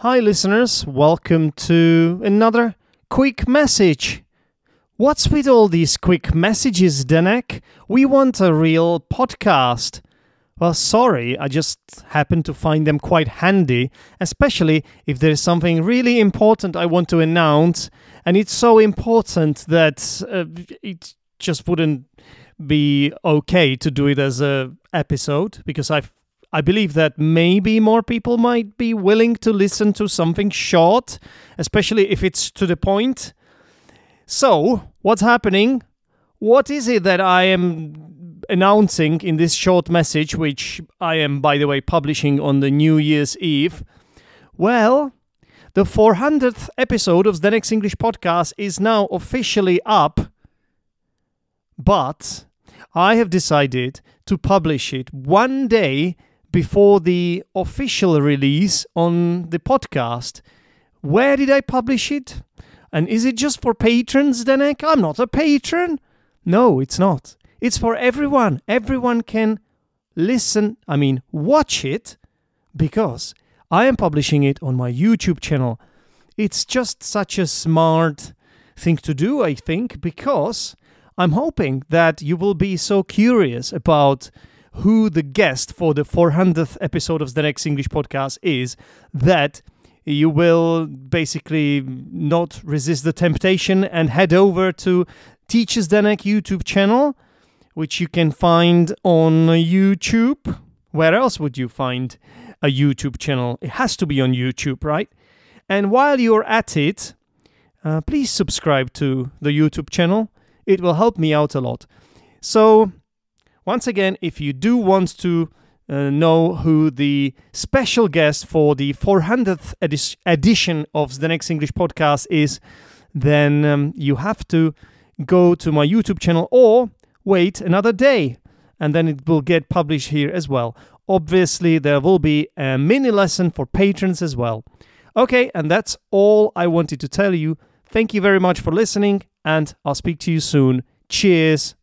Hi, listeners. Welcome to another quick message. What's with all these quick messages, Zdenek? We want a real podcast. Well, sorry, I just happen to find them quite handy, especially if there is something really important I want to announce, and it's so important that uh, it just wouldn't be okay to do it as a episode because I I believe that maybe more people might be willing to listen to something short, especially if it's to the point. So, what's happening? What is it that I am announcing in this short message, which I am, by the way, publishing on the New Year's Eve? Well, the 400th episode of the Zdenek's English podcast is now officially up, but I have decided to publish it one day before the official release on the podcast. Where did I publish it? And is it just for patrons, Zdenek? I'm not a patron. No, it's not. It's for everyone. Everyone can listen, I mean, watch it, because I am publishing it on my YouTube channel. It's just such a smart thing to do, I think, because I'm hoping that you will be so curious about who the guest for the 400th episode of the Zdenek's English podcast is that you will basically not resist the temptation and head over to Teacher Zdenek YouTube channel, which you can find on YouTube. Where else would you find a YouTube channel? It has to be on YouTube, right? And while you're at it, uh, please subscribe to the YouTube channel. It will help me out a lot. So, once again, if you do want to uh, know who the special guest for the 400th edi- edition of the Zdenek's English podcast is, then um, you have to go to my YouTube channel or wait another day and then it will get published here as well. Obviously, there will be a mini lesson for patrons as well. Okay, and that's all I wanted to tell you. Thank you very much for listening, and I'll speak to you soon. Cheers.